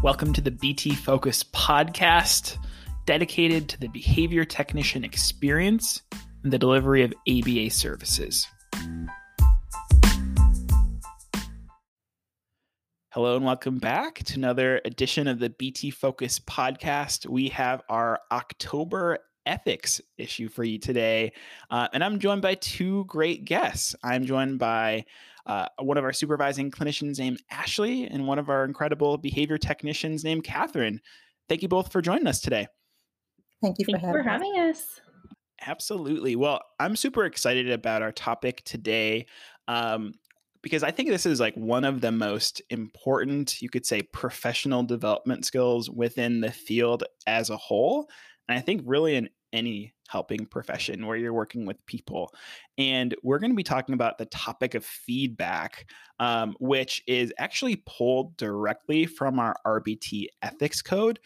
Welcome to the BT Focus podcast, dedicated to the behavior technician experience and the delivery of ABA services. Hello and welcome back to another edition of the BT Focus podcast. We have our October ethics issue for you today, uh, and I'm joined by two great guests. I'm joined by uh, one of our supervising clinicians named Ashley and one of our incredible behavior technicians named Catherine. Thank you both for joining us today. Thank you for, Thank having, for having us. Absolutely. Well, I'm super excited about our topic today um, because I think this is like one of the most important, you could say, professional development skills within the field as a whole. And I think really in any helping profession where you're working with people. And we're going to be talking about the topic of feedback, um, which is actually pulled directly from our RBT ethics code.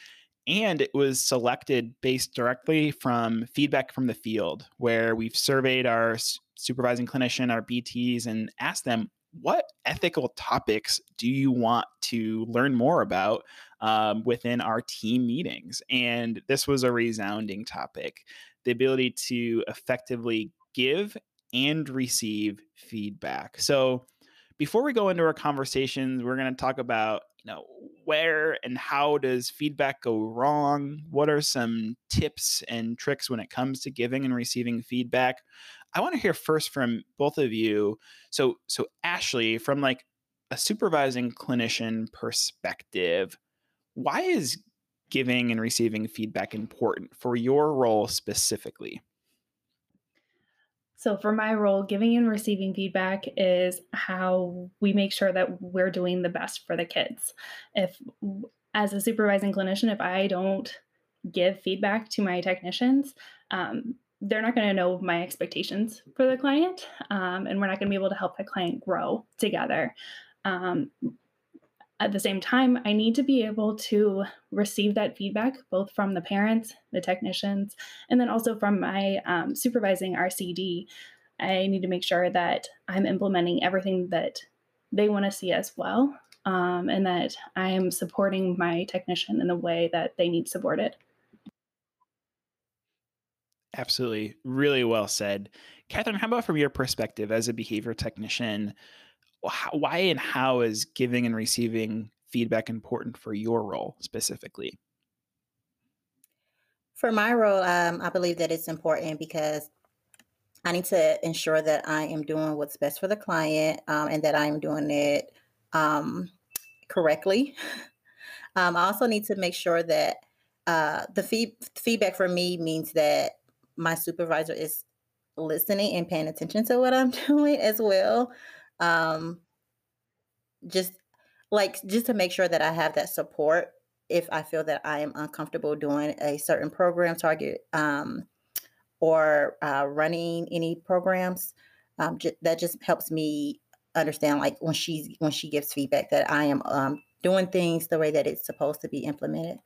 And it was selected based directly from feedback from the field, where we've surveyed our supervising clinician, our BTs, and asked them, what ethical topics do you want to learn more about um, within our team meetings? And this was a resounding topic the ability to effectively give and receive feedback. So, before we go into our conversations, we're going to talk about you know where and how does feedback go wrong what are some tips and tricks when it comes to giving and receiving feedback i want to hear first from both of you so so ashley from like a supervising clinician perspective why is giving and receiving feedback important for your role specifically? So, for my role, giving and receiving feedback is how we make sure that we're doing the best for the kids. If, as a supervising clinician, if I don't give feedback to my technicians, um, they're not going to know my expectations for the client, um, and we're not going to be able to help the client grow together. Um, at the same time, I need to be able to receive that feedback both from the parents, the technicians, and then also from my um, supervising RCD. I need to make sure that I'm implementing everything that they want to see as well, um, and that I am supporting my technician in the way that they need supported. Absolutely. Really well said. Catherine, how about from your perspective as a behavior technician? why and how is giving and receiving feedback important for your role specifically? For my role, um, I believe that it's important because I need to ensure that I am doing what's best for the client um, and that I'm doing it um, correctly. Um, I also need to make sure that uh, the feed- feedback for me means that my supervisor is listening and paying attention to what I'm doing as well um just like just to make sure that I have that support if I feel that I am uncomfortable doing a certain program target um, or uh, running any programs. Um, j- that just helps me understand, like when she's when she gives feedback, that I am um, doing things the way that it's supposed to be implemented.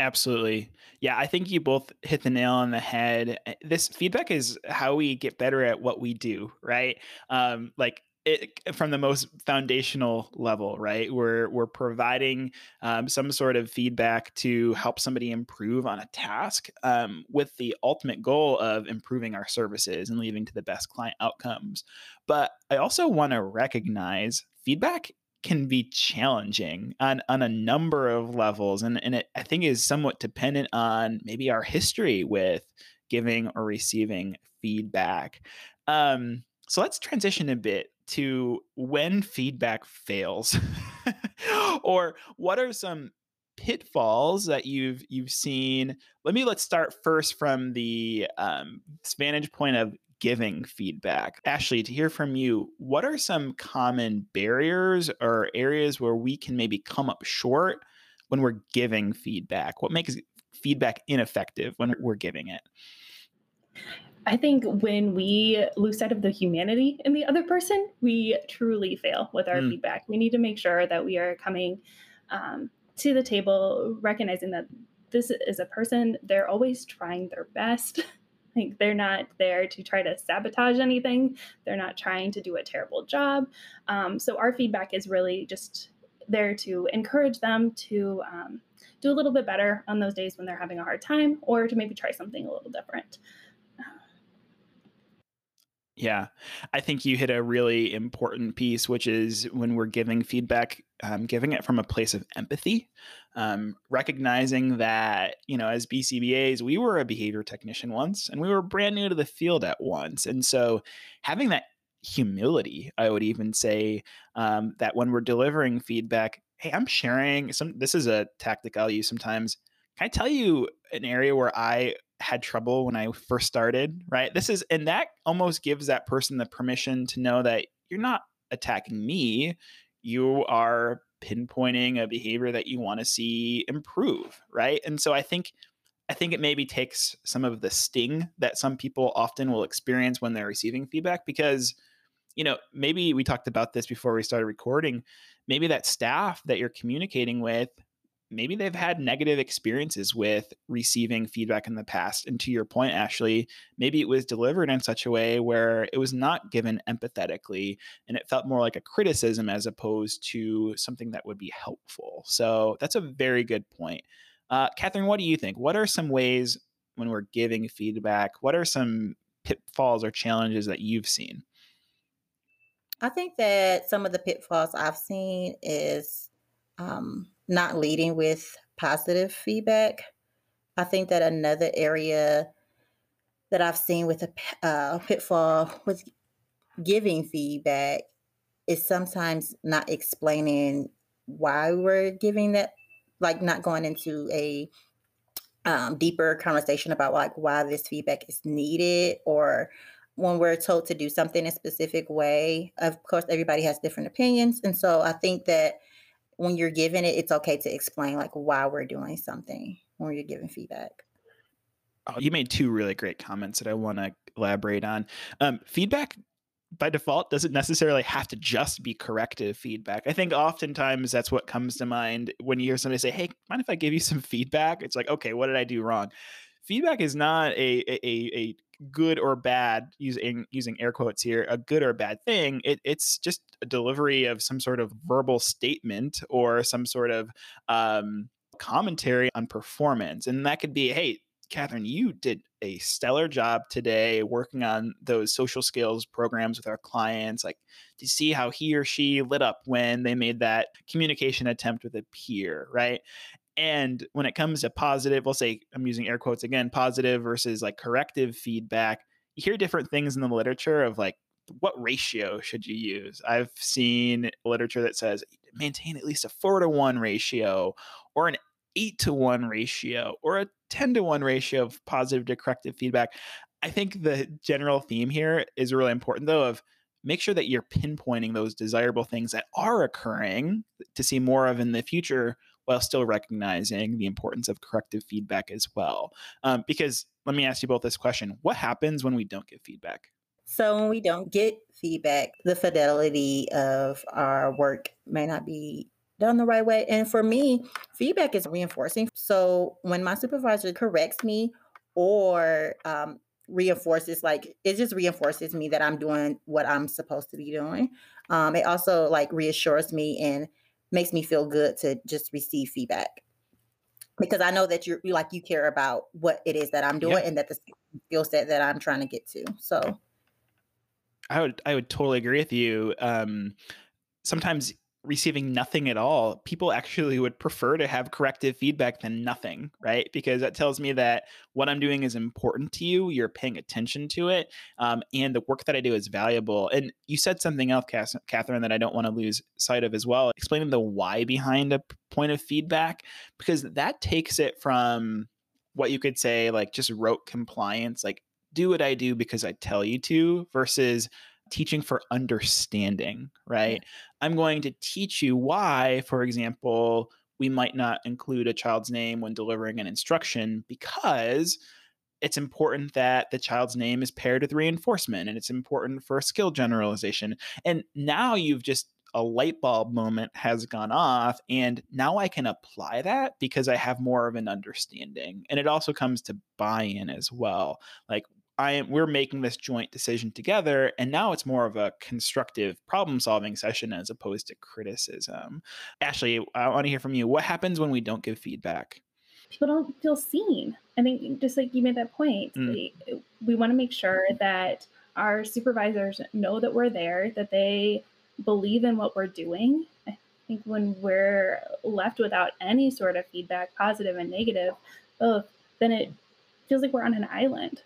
Absolutely. Yeah, I think you both hit the nail on the head. Eh, this feedback is how we get better at what we do, right? Um, like it, from the most foundational level, right? We're we're providing um, some sort of feedback to help somebody improve on a task, um, with the ultimate goal of improving our services and leading to the best client outcomes. But I also want to recognize feedback can be challenging on, on a number of levels. And, and it, I think, is somewhat dependent on maybe our history with giving or receiving feedback. Um, so let's transition a bit to when feedback fails, or what are some pitfalls that you've you've seen. Let me let's start first from the um, vantage point of giving feedback. Ashley, to hear from you, what are some common barriers or areas where we can maybe come up short when we're giving feedback? What makes feedback ineffective when we're giving it? I think when we lose sight of the humanity in the other person, we truly fail with our mm. feedback. We need to make sure that we are coming um, to the table recognizing that this is a person, they're always trying their best. Like they're not there to try to sabotage anything. They're not trying to do a terrible job. Um, so our feedback is really just there to encourage them to um, do a little bit better on those days when they're having a hard time or to maybe try something a little different. Yeah, I think you hit a really important piece, which is when we're giving feedback, um, giving it from a place of empathy, um, recognizing that, you know, as BCBAs, we were a behavior technician once and we were brand new to the field at once. And so having that humility, I would even say um, that when we're delivering feedback, hey, I'm sharing some, this is a tactic I'll use sometimes. Can I tell you an area where I had trouble when I first started, right? This is, and that almost gives that person the permission to know that you're not attacking me. You are pinpointing a behavior that you want to see improve, right? And so I think, I think it maybe takes some of the sting that some people often will experience when they're receiving feedback because, you know, maybe we talked about this before we started recording. Maybe that staff that you're communicating with maybe they've had negative experiences with receiving feedback in the past. And to your point, Ashley, maybe it was delivered in such a way where it was not given empathetically and it felt more like a criticism as opposed to something that would be helpful. So that's a very good point. Uh, Catherine, what do you think? What are some ways when we're giving feedback? What are some pitfalls or challenges that you've seen? I think that some of the pitfalls I've seen is um, not leading with positive feedback. I think that another area that I've seen with a uh, pitfall with giving feedback is sometimes not explaining why we're giving that, like not going into a um, deeper conversation about like why this feedback is needed or when we're told to do something a specific way of course everybody has different opinions and so i think that when you're giving it, it's okay to explain like why we're doing something when you're giving feedback. Oh, you made two really great comments that I want to elaborate on. Um, feedback by default doesn't necessarily have to just be corrective feedback. I think oftentimes that's what comes to mind when you hear somebody say, "Hey, mind if I give you some feedback?" It's like, "Okay, what did I do wrong?" Feedback is not a a, a good or bad using using air quotes here a good or bad thing. It, it's just a delivery of some sort of verbal statement or some sort of um, commentary on performance. And that could be hey catherine you did a stellar job today working on those social skills programs with our clients. Like to see how he or she lit up when they made that communication attempt with a peer? Right and when it comes to positive, we'll say I'm using air quotes again, positive versus like corrective feedback, you hear different things in the literature of like what ratio should you use? I've seen literature that says maintain at least a four to one ratio or an eight to one ratio or a 10 to one ratio of positive to corrective feedback. I think the general theme here is really important though of make sure that you're pinpointing those desirable things that are occurring to see more of in the future while still recognizing the importance of corrective feedback as well. Um, because let me ask you both this question What happens when we don't get feedback? So, when we don't get feedback, the fidelity of our work may not be done the right way. And for me, feedback is reinforcing. So, when my supervisor corrects me or um, reinforces like it just reinforces me that I'm doing what I'm supposed to be doing. Um, it also like reassures me and makes me feel good to just receive feedback because I know that you're you like you care about what it is that I'm doing and that the skill set that I'm trying to get to. So I would I would totally agree with you. Um, sometimes receiving nothing at all, people actually would prefer to have corrective feedback than nothing, right? Because that tells me that what I'm doing is important to you, you're paying attention to it, um, and the work that I do is valuable. And you said something else, Catherine, that I don't want to lose sight of as well, explaining the why behind a point of feedback, because that takes it from what you could say, like just rote compliance, like do what I do because I tell you to, versus teaching for understanding, right? Yeah. I'm going to teach you why, for example, we might not include a child's name when delivering an instruction because it's important that the child's name is paired with reinforcement and it's important for skill generalization. And now you've just a light bulb moment has gone off and now I can apply that because I have more of an understanding. And it also comes to buy-in as well. Like I am we're making this joint decision together and now it's more of a constructive problem solving session as opposed to criticism. Ashley, I want to hear from you. What happens when we don't give feedback? People don't feel seen. I think just like you made that point, mm. we, we want to make sure that our supervisors know that we're there, that they believe in what we're doing. I think when we're left without any sort of feedback, positive and negative, both, then it feels like we're on an island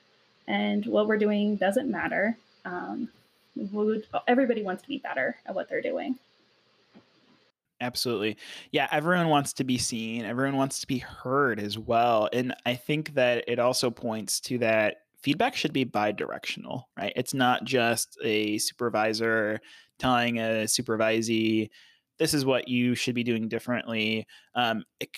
and what we're doing doesn't matter. Um, would, everybody wants to be better at what they're doing. Absolutely. Yeah, everyone wants to be seen, everyone wants to be heard as well. And I think that it also points to that feedback should be bi-directional, right? It's not just a supervisor telling a supervisee this is what you should be doing differently. Um, it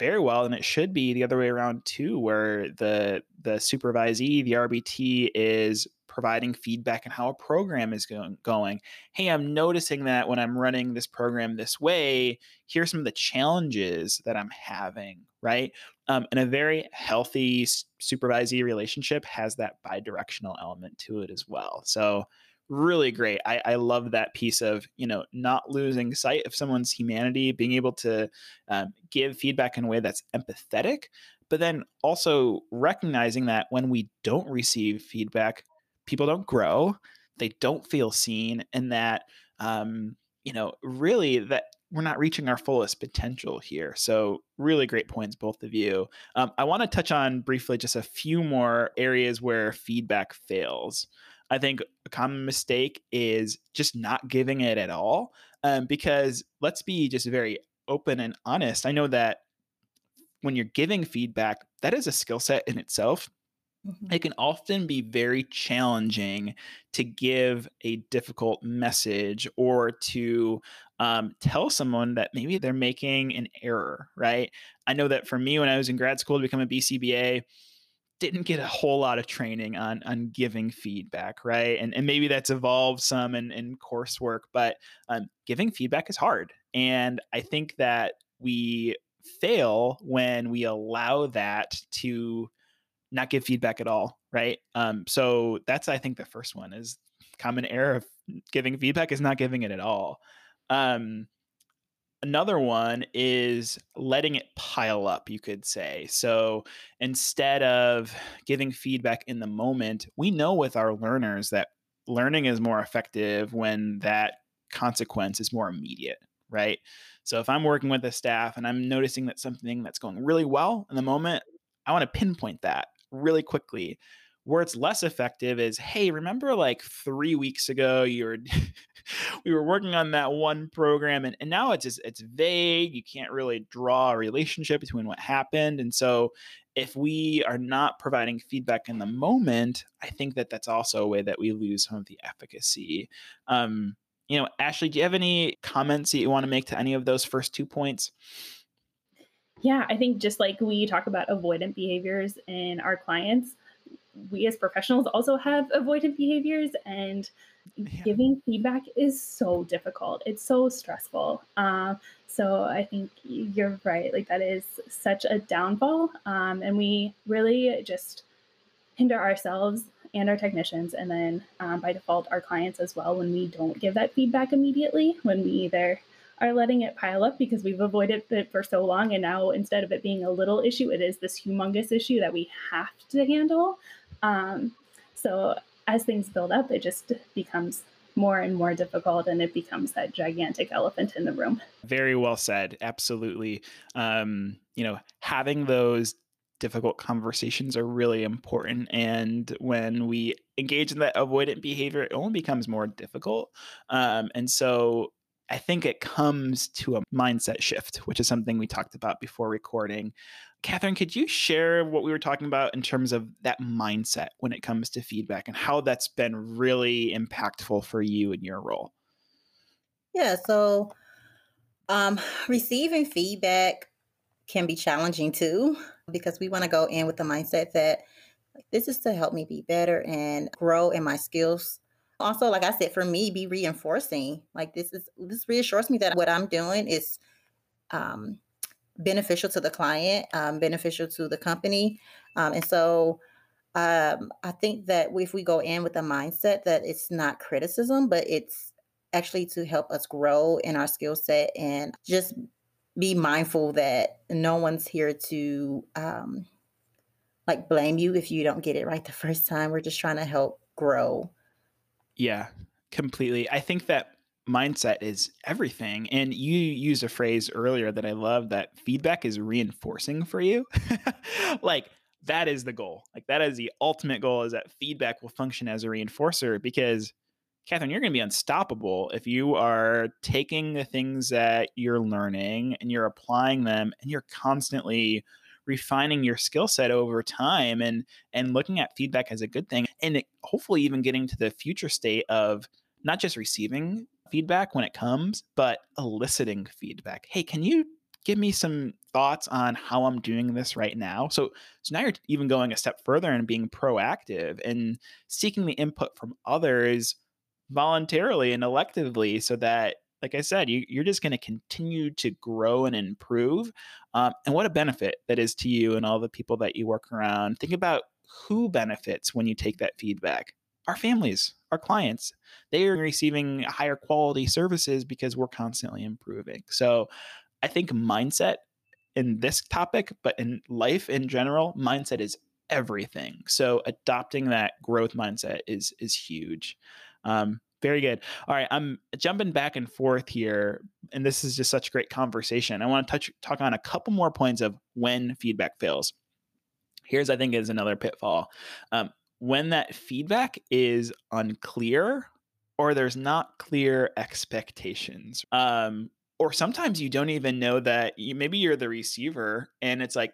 very well, and it should be the other way around too, where the the supervisee, the RBT, is providing feedback on how a program is going, going. Hey, I'm noticing that when I'm running this program this way, here's some of the challenges that I'm having, right? Um, and a very healthy supervisee relationship has that bi-directional element to it as well. So really great. I, I love that piece of you know not losing sight of someone's humanity, being able to um, give feedback in a way that's empathetic, but then also recognizing that when we don't receive feedback, people don't grow, they don't feel seen, and that um, you know really that we're not reaching our fullest potential here. So, really great points, both of you. Um, I want to touch on briefly just a few more areas where feedback fails. I think common mistake is just not giving it at all. Um, because let's be just very open and honest. I know that when you're giving feedback, that is a skill set in itself. Mm-hmm. It can often be very challenging to give a difficult message or to um, tell someone that maybe they're making an error, right? I know that for me, when I was in grad school to become a BCBA, didn't get a whole lot of training on on giving feedback, right? And and maybe that's evolved some in, in coursework, but um, giving feedback is hard, and I think that we fail when we allow that to not give feedback at all, right? Um, so that's I think the first one is common error of giving feedback is not giving it at all. Um, Another one is letting it pile up, you could say. So instead of giving feedback in the moment, we know with our learners that learning is more effective when that consequence is more immediate, right? So if I'm working with a staff and I'm noticing that something that's going really well in the moment, I want to pinpoint that really quickly. Where it's less effective is, hey, remember like three weeks ago you were we were working on that one program and, and now it's just it's vague you can't really draw a relationship between what happened and so if we are not providing feedback in the moment i think that that's also a way that we lose some of the efficacy. Um, you know ashley do you have any comments that you want to make to any of those first two points? Yeah i think just like we talk about avoidant behaviors in our clients we as professionals also have avoidant behaviors and yeah. giving feedback is so difficult it's so stressful uh, so i think you're right like that is such a downfall um, and we really just hinder ourselves and our technicians and then um, by default our clients as well when we don't give that feedback immediately when we either are letting it pile up because we've avoided it for so long and now instead of it being a little issue it is this humongous issue that we have to handle um, so as things build up, it just becomes more and more difficult and it becomes that gigantic elephant in the room. Very well said. Absolutely. Um, you know, having those difficult conversations are really important. And when we engage in that avoidant behavior, it only becomes more difficult. Um, and so I think it comes to a mindset shift, which is something we talked about before recording. Catherine, could you share what we were talking about in terms of that mindset when it comes to feedback and how that's been really impactful for you in your role? Yeah, so um, receiving feedback can be challenging too because we want to go in with the mindset that this is to help me be better and grow in my skills. Also, like I said, for me, be reinforcing. Like this is this reassures me that what I'm doing is um, beneficial to the client, um, beneficial to the company. Um, and so Um, I think that if we go in with a mindset that it's not criticism, but it's actually to help us grow in our skill set and just be mindful that no one's here to um, like blame you if you don't get it right the first time. We're just trying to help grow. Yeah, completely. I think that mindset is everything. And you used a phrase earlier that I love that feedback is reinforcing for you. like that is the goal. Like that is the ultimate goal is that feedback will function as a reinforcer because Catherine, you're going to be unstoppable if you are taking the things that you're learning and you're applying them and you're constantly refining your skill set over time and and looking at feedback as a good thing and it, hopefully even getting to the future state of not just receiving feedback when it comes but eliciting feedback hey can you give me some thoughts on how I'm doing this right now. So so now you're even going a step further and being proactive and seeking the input from others voluntarily and electively so that like I said, you, you're just going to continue to grow and improve. Um, and what a benefit that is to you and all the people that you work around. Think about who benefits when you take that feedback. Our families, our clients, they are receiving higher quality services because we're constantly improving. So I think mindset in this topic, but in life in general, mindset is everything. So adopting that growth mindset is is huge. Um, very good. All right, I'm jumping back and forth here, and this is just such a great conversation. I want to touch talk on a couple more points of when feedback fails. Here's, I think, is another pitfall. Um, when that feedback is unclear or there's not clear expectations. Um, or sometimes you don't even know that you, maybe you're the receiver and it's like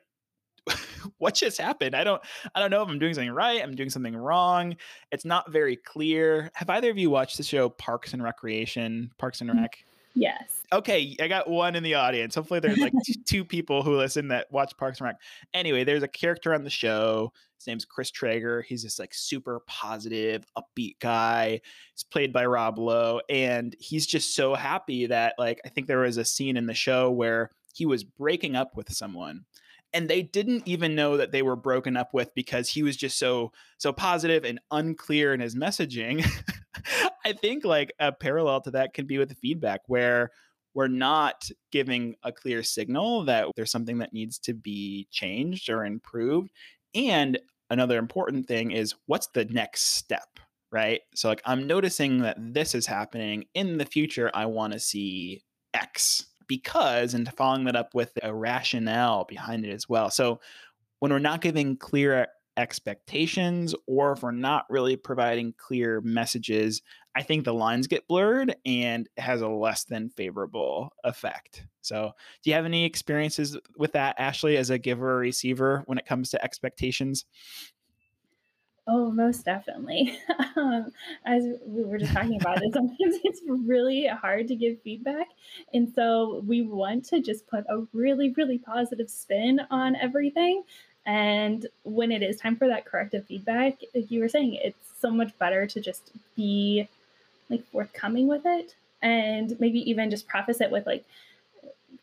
what just happened? I don't I don't know if I'm doing something right, I'm doing something wrong. It's not very clear. Have either of you watched the show Parks and Recreation, Parks and mm, Rec? Yes. Okay, I got one in the audience. Hopefully there's like two people who listen that watch Parks and Rec. Anyway, there's a character on the show. His name's Chris Traeger. He's this like super positive, upbeat guy. He's played by Rob Lowe and he's just so happy that like I think there was a scene in the show where he was breaking up with someone and they didn't even know that they were broken up with because he was just so so positive and unclear in his messaging. I think like a parallel to that can be with the feedback where we're not giving a clear signal that there's something that needs to be changed or improved. And another important thing is what's the next step right? So like i'm noticing that this is happening. In the future i want to see x because, and following that up with a rationale behind it as well. So when we're not giving clear expectations or if we're not really providing clear messages, I think the lines get blurred and it has a less than favorable effect. So, do you have any experiences with that, Ashley, as a giver or receiver when it comes to expectations? Oh, most definitely. Um, as we were just talking about it, sometimes it's really hard to give feedback. And so we want to just put a really, really positive spin on everything. And when it is time for that corrective feedback, like you were saying, it's so much better to just be like forthcoming with it and maybe even just preface it with like,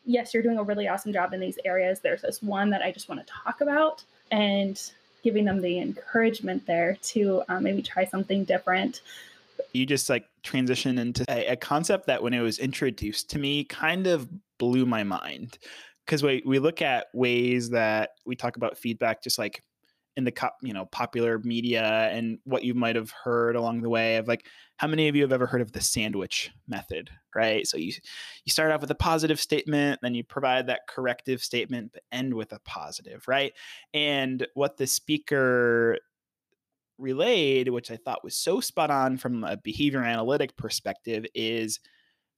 yes, you're doing a really awesome job in these areas. There's this one that I just want to talk about. And giving them the encouragement there to um, maybe try something different. You just like transition into a, a concept that when it was introduced to me kind of blew my mind because we, we look at ways that we talk about feedback just like in the co- you know popular media and what you might have heard along the way of like how many of you have ever heard of the sandwich method right? So you you start off with a positive statement then you provide that corrective statement but end with a positive right? And what the speaker relayed which i thought was so spot on from a behavior analytic perspective is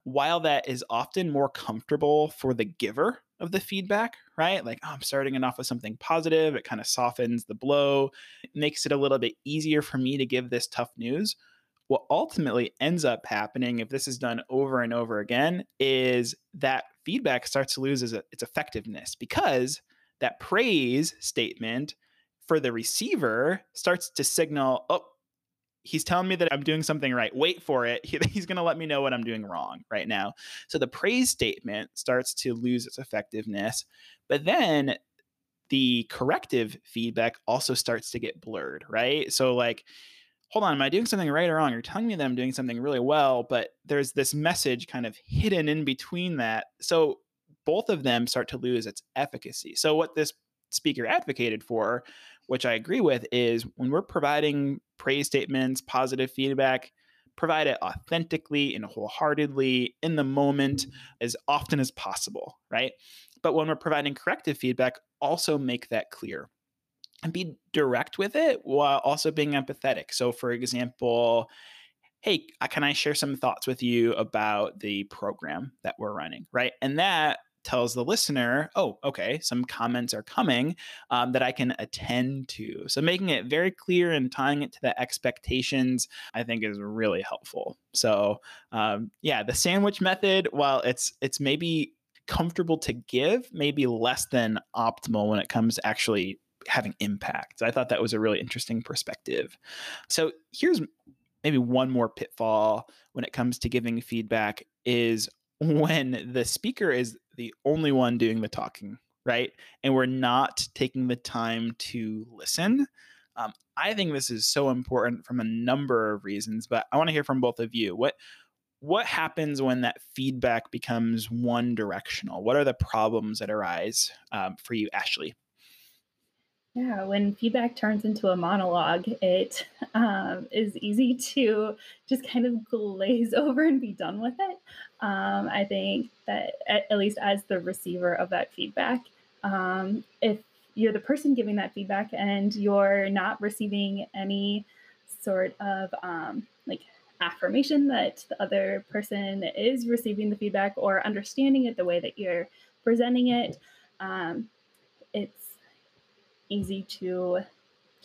while that is often more comfortable for the giver of the feedback, right? Like, oh, I'm starting it off with something positive. It kind of softens the blow, it makes it a little bit easier for me to give this tough news. What ultimately ends up happening, if this is done over and over again, is that feedback starts to lose its uh, effectiveness because that praise statement for the receiver starts to signal, oh, he's telling me that I'm doing something right. Wait for it. He, he's going to let me know what I'm doing wrong right now. So the praise statement starts to lose its effectiveness. But then the corrective feedback also starts to get blurred, right? So, like, hold on, am I doing something right or wrong? You're telling me that I'm doing something really well, but there's this message kind of hidden in between that. So, both of them start to lose its efficacy. So, what this speaker advocated for, which I agree with, is when we're providing praise statements, positive feedback, provide it authentically and wholeheartedly in the moment as often as possible, right? But when we're providing corrective feedback, also make that clear and be direct with it while also being empathetic. So, for example, hey, can I share some thoughts with you about the program that we're running, right? And that tells the listener, oh, okay, some comments are coming um, that I can attend to. So making it very clear and tying it to the expectations, I think, is really helpful. So um, yeah, the sandwich method, while it's it's maybe comfortable to give, maybe less than optimal when it comes to actually having impact. I thought that was a really interesting perspective. So here's maybe one more pitfall when it comes to giving feedback is when the speaker is the only one doing the talking, right? And we're not taking the time to listen. Um, I think this is so important from a number of reasons, but I want to hear from both of you. What what happens when that feedback becomes one directional? What are the problems that arise um, for you, Ashley? Yeah, when feedback turns into a monologue, it um, is easy to just kind of glaze over and be done with it. Um, I think that, at, at, least as the receiver of that feedback, um, if you're the person giving that feedback and you're not receiving any sort of um, like affirmation that the other person is receiving the feedback or understanding it the way that you're presenting it, um, it's easy to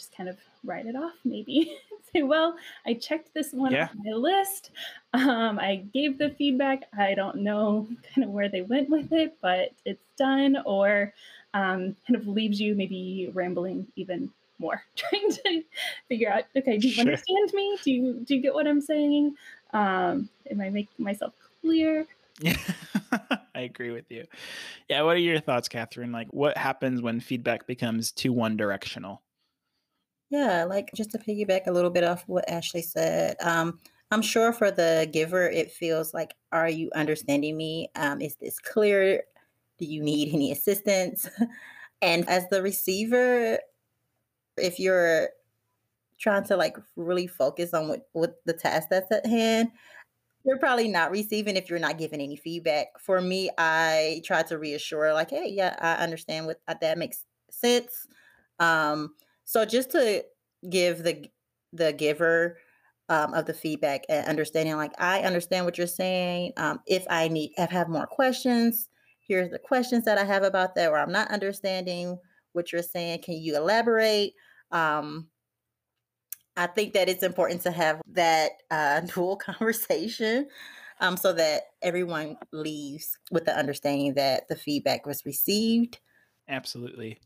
just kind of write it off maybe say well i checked this one yeah. off my list um, i gave the feedback i don't know kind of where they went with it but it's done or um, kind of leaves you maybe rambling even more trying to figure out okay do you sure. understand me do you do you get what i'm saying um, am i making myself clear yeah I agree with you. Yeah, what are your thoughts, Catherine? Like, what happens when feedback becomes too one directional? Yeah, like just to piggyback a little bit off what Ashley said. Um, I'm sure for the giver, it feels like, are you understanding me? Um, is this clear? Do you need any assistance? and as the receiver, if you're trying to like really focus on what, what the task that's at hand, you're probably not receiving if you're not giving any feedback. For me, I try to reassure, like, hey, yeah, I understand what uh, that makes sense. Um, so just to give the the giver um, of the feedback and understanding, like, I understand what you're saying. Um, if I need, if I have more questions, here's the questions that I have about that, or I'm not understanding what you're saying. Can you elaborate? Um, I think that it's important to have that uh, dual conversation um, so that everyone leaves with the understanding that the feedback was received. Absolutely.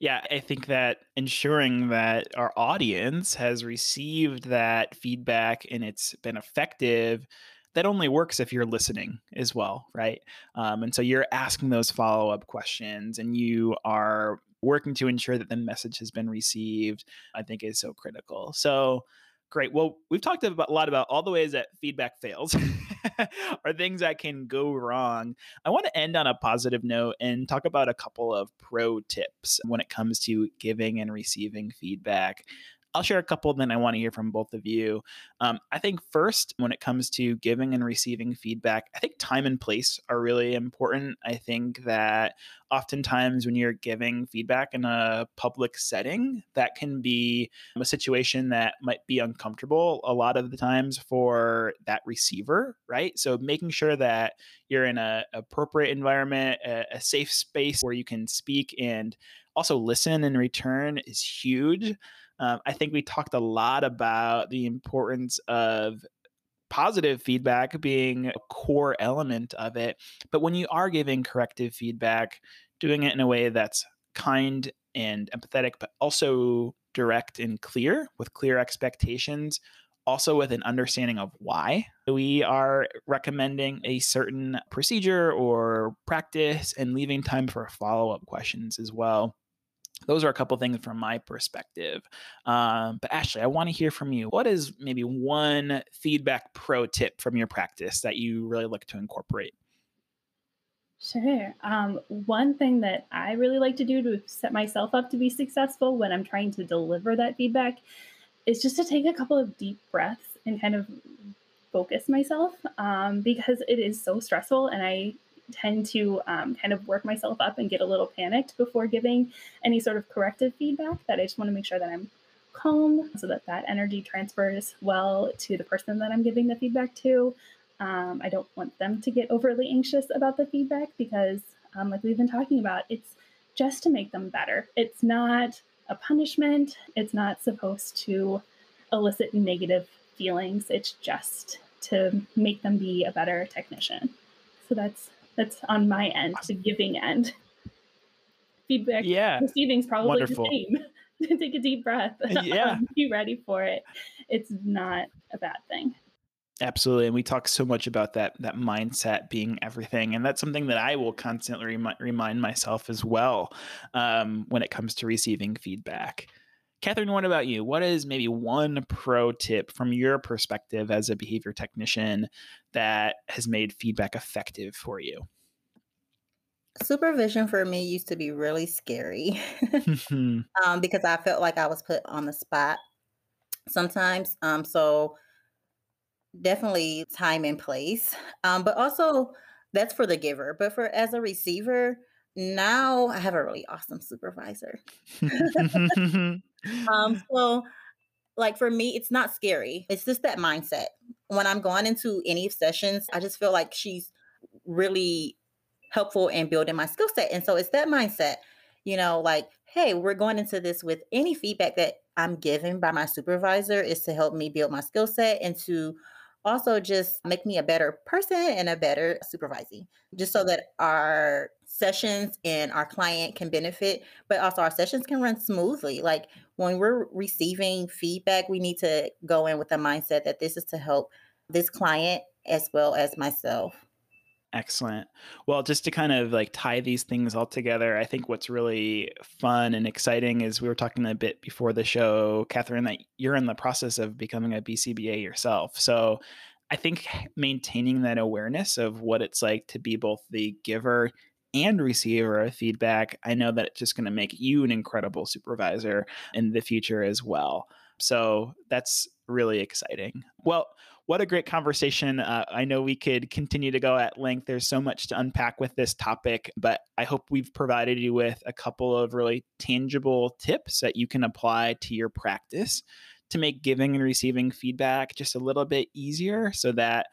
Yeah, I think that ensuring that our audience has received that feedback and it's been effective that only works if you're listening as well, right? Um, and so you're asking those follow up questions and you are working to ensure that the message has been received, I think is so critical. So, great. Well, we've talked about, a lot about all the ways that feedback fails or things that can go wrong. I want to end on a positive note and talk about a couple of pro tips when it comes to giving and receiving feedback. I'll share a couple, then I want to hear from both of you. Um, I think first, when it comes to giving and receiving feedback, I think time and place are really important. I think that oftentimes when you're giving feedback in a public setting, that can be a situation that might be uncomfortable a lot of the times for that receiver, right? So making sure that you're in a appropriate environment, a, a safe space where you can speak and also listen in return is huge. Um, I think we talked a lot about the importance of positive feedback being a core element of it. But when you are giving corrective feedback, doing it in a way that's kind and empathetic, but also direct and clear with clear expectations, also with an understanding of why we are recommending a certain procedure or practice and leaving time for follow up questions as well. Those are a couple things from my perspective. Um, but Ashley, I want to hear from you. What is maybe one feedback pro tip from your practice that you really look to incorporate? Sure. Um, one thing that I really like to do to set myself up to be successful when I'm trying to deliver that feedback is just to take a couple of deep breaths and kind of focus myself um, because it is so stressful and I tend to um, kind of work myself up and get a little panicked before giving any sort of corrective feedback that I just want to make sure that I'm calm so that that energy transfers well to the person that I'm giving the feedback to. Um, I don't want them to get overly anxious about the feedback because, um, like we've been talking about, it's just to make them better. It's not a punishment, it's not supposed to elicit negative feelings, it's just to make them be a better technician. So that's that's on my end, the giving end. Feedback yeah. receiving is probably Wonderful. the same. Take a deep breath. Yeah. be ready for it. It's not a bad thing. Absolutely, and we talk so much about that that mindset being everything, and that's something that I will constantly remi- remind myself as well um, when it comes to receiving feedback. Catherine, what about you? What is maybe one pro tip from your perspective as a behavior technician that has made feedback effective for you? Supervision for me used to be really scary um, because I felt like I was put on the spot sometimes. Um, so definitely time and place. Um, but also that's for the giver. But for as a receiver, now I have a really awesome supervisor. um, so like for me, it's not scary. It's just that mindset. When I'm going into any sessions, I just feel like she's really helpful in building my skill set. And so it's that mindset, you know, like, hey, we're going into this with any feedback that I'm given by my supervisor is to help me build my skill set and to also just make me a better person and a better supervising, just so that our sessions and our client can benefit, but also our sessions can run smoothly. Like when we're receiving feedback, we need to go in with the mindset that this is to help this client as well as myself. Excellent. Well, just to kind of like tie these things all together, I think what's really fun and exciting is we were talking a bit before the show, Catherine, that you're in the process of becoming a BCBA yourself. So I think maintaining that awareness of what it's like to be both the giver and receiver of feedback, I know that it's just going to make you an incredible supervisor in the future as well. So that's really exciting. Well, what a great conversation. Uh, I know we could continue to go at length. There's so much to unpack with this topic, but I hope we've provided you with a couple of really tangible tips that you can apply to your practice to make giving and receiving feedback just a little bit easier so that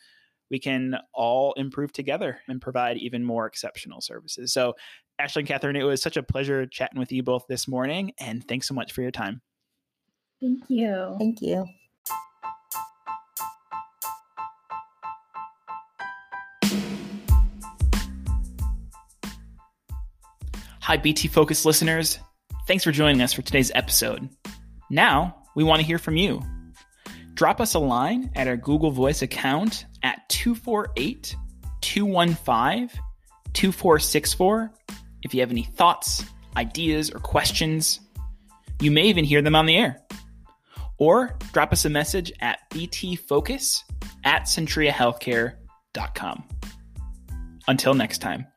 we can all improve together and provide even more exceptional services. So, Ashley and Catherine, it was such a pleasure chatting with you both this morning, and thanks so much for your time. Thank you. Thank you. Hi, BT Focus listeners. Thanks for joining us for today's episode. Now, we want to hear from you. Drop us a line at our Google Voice account at 248 215 2464 if you have any thoughts, ideas, or questions. You may even hear them on the air. Or drop us a message at btfocus at centriahealthcare.com. Until next time.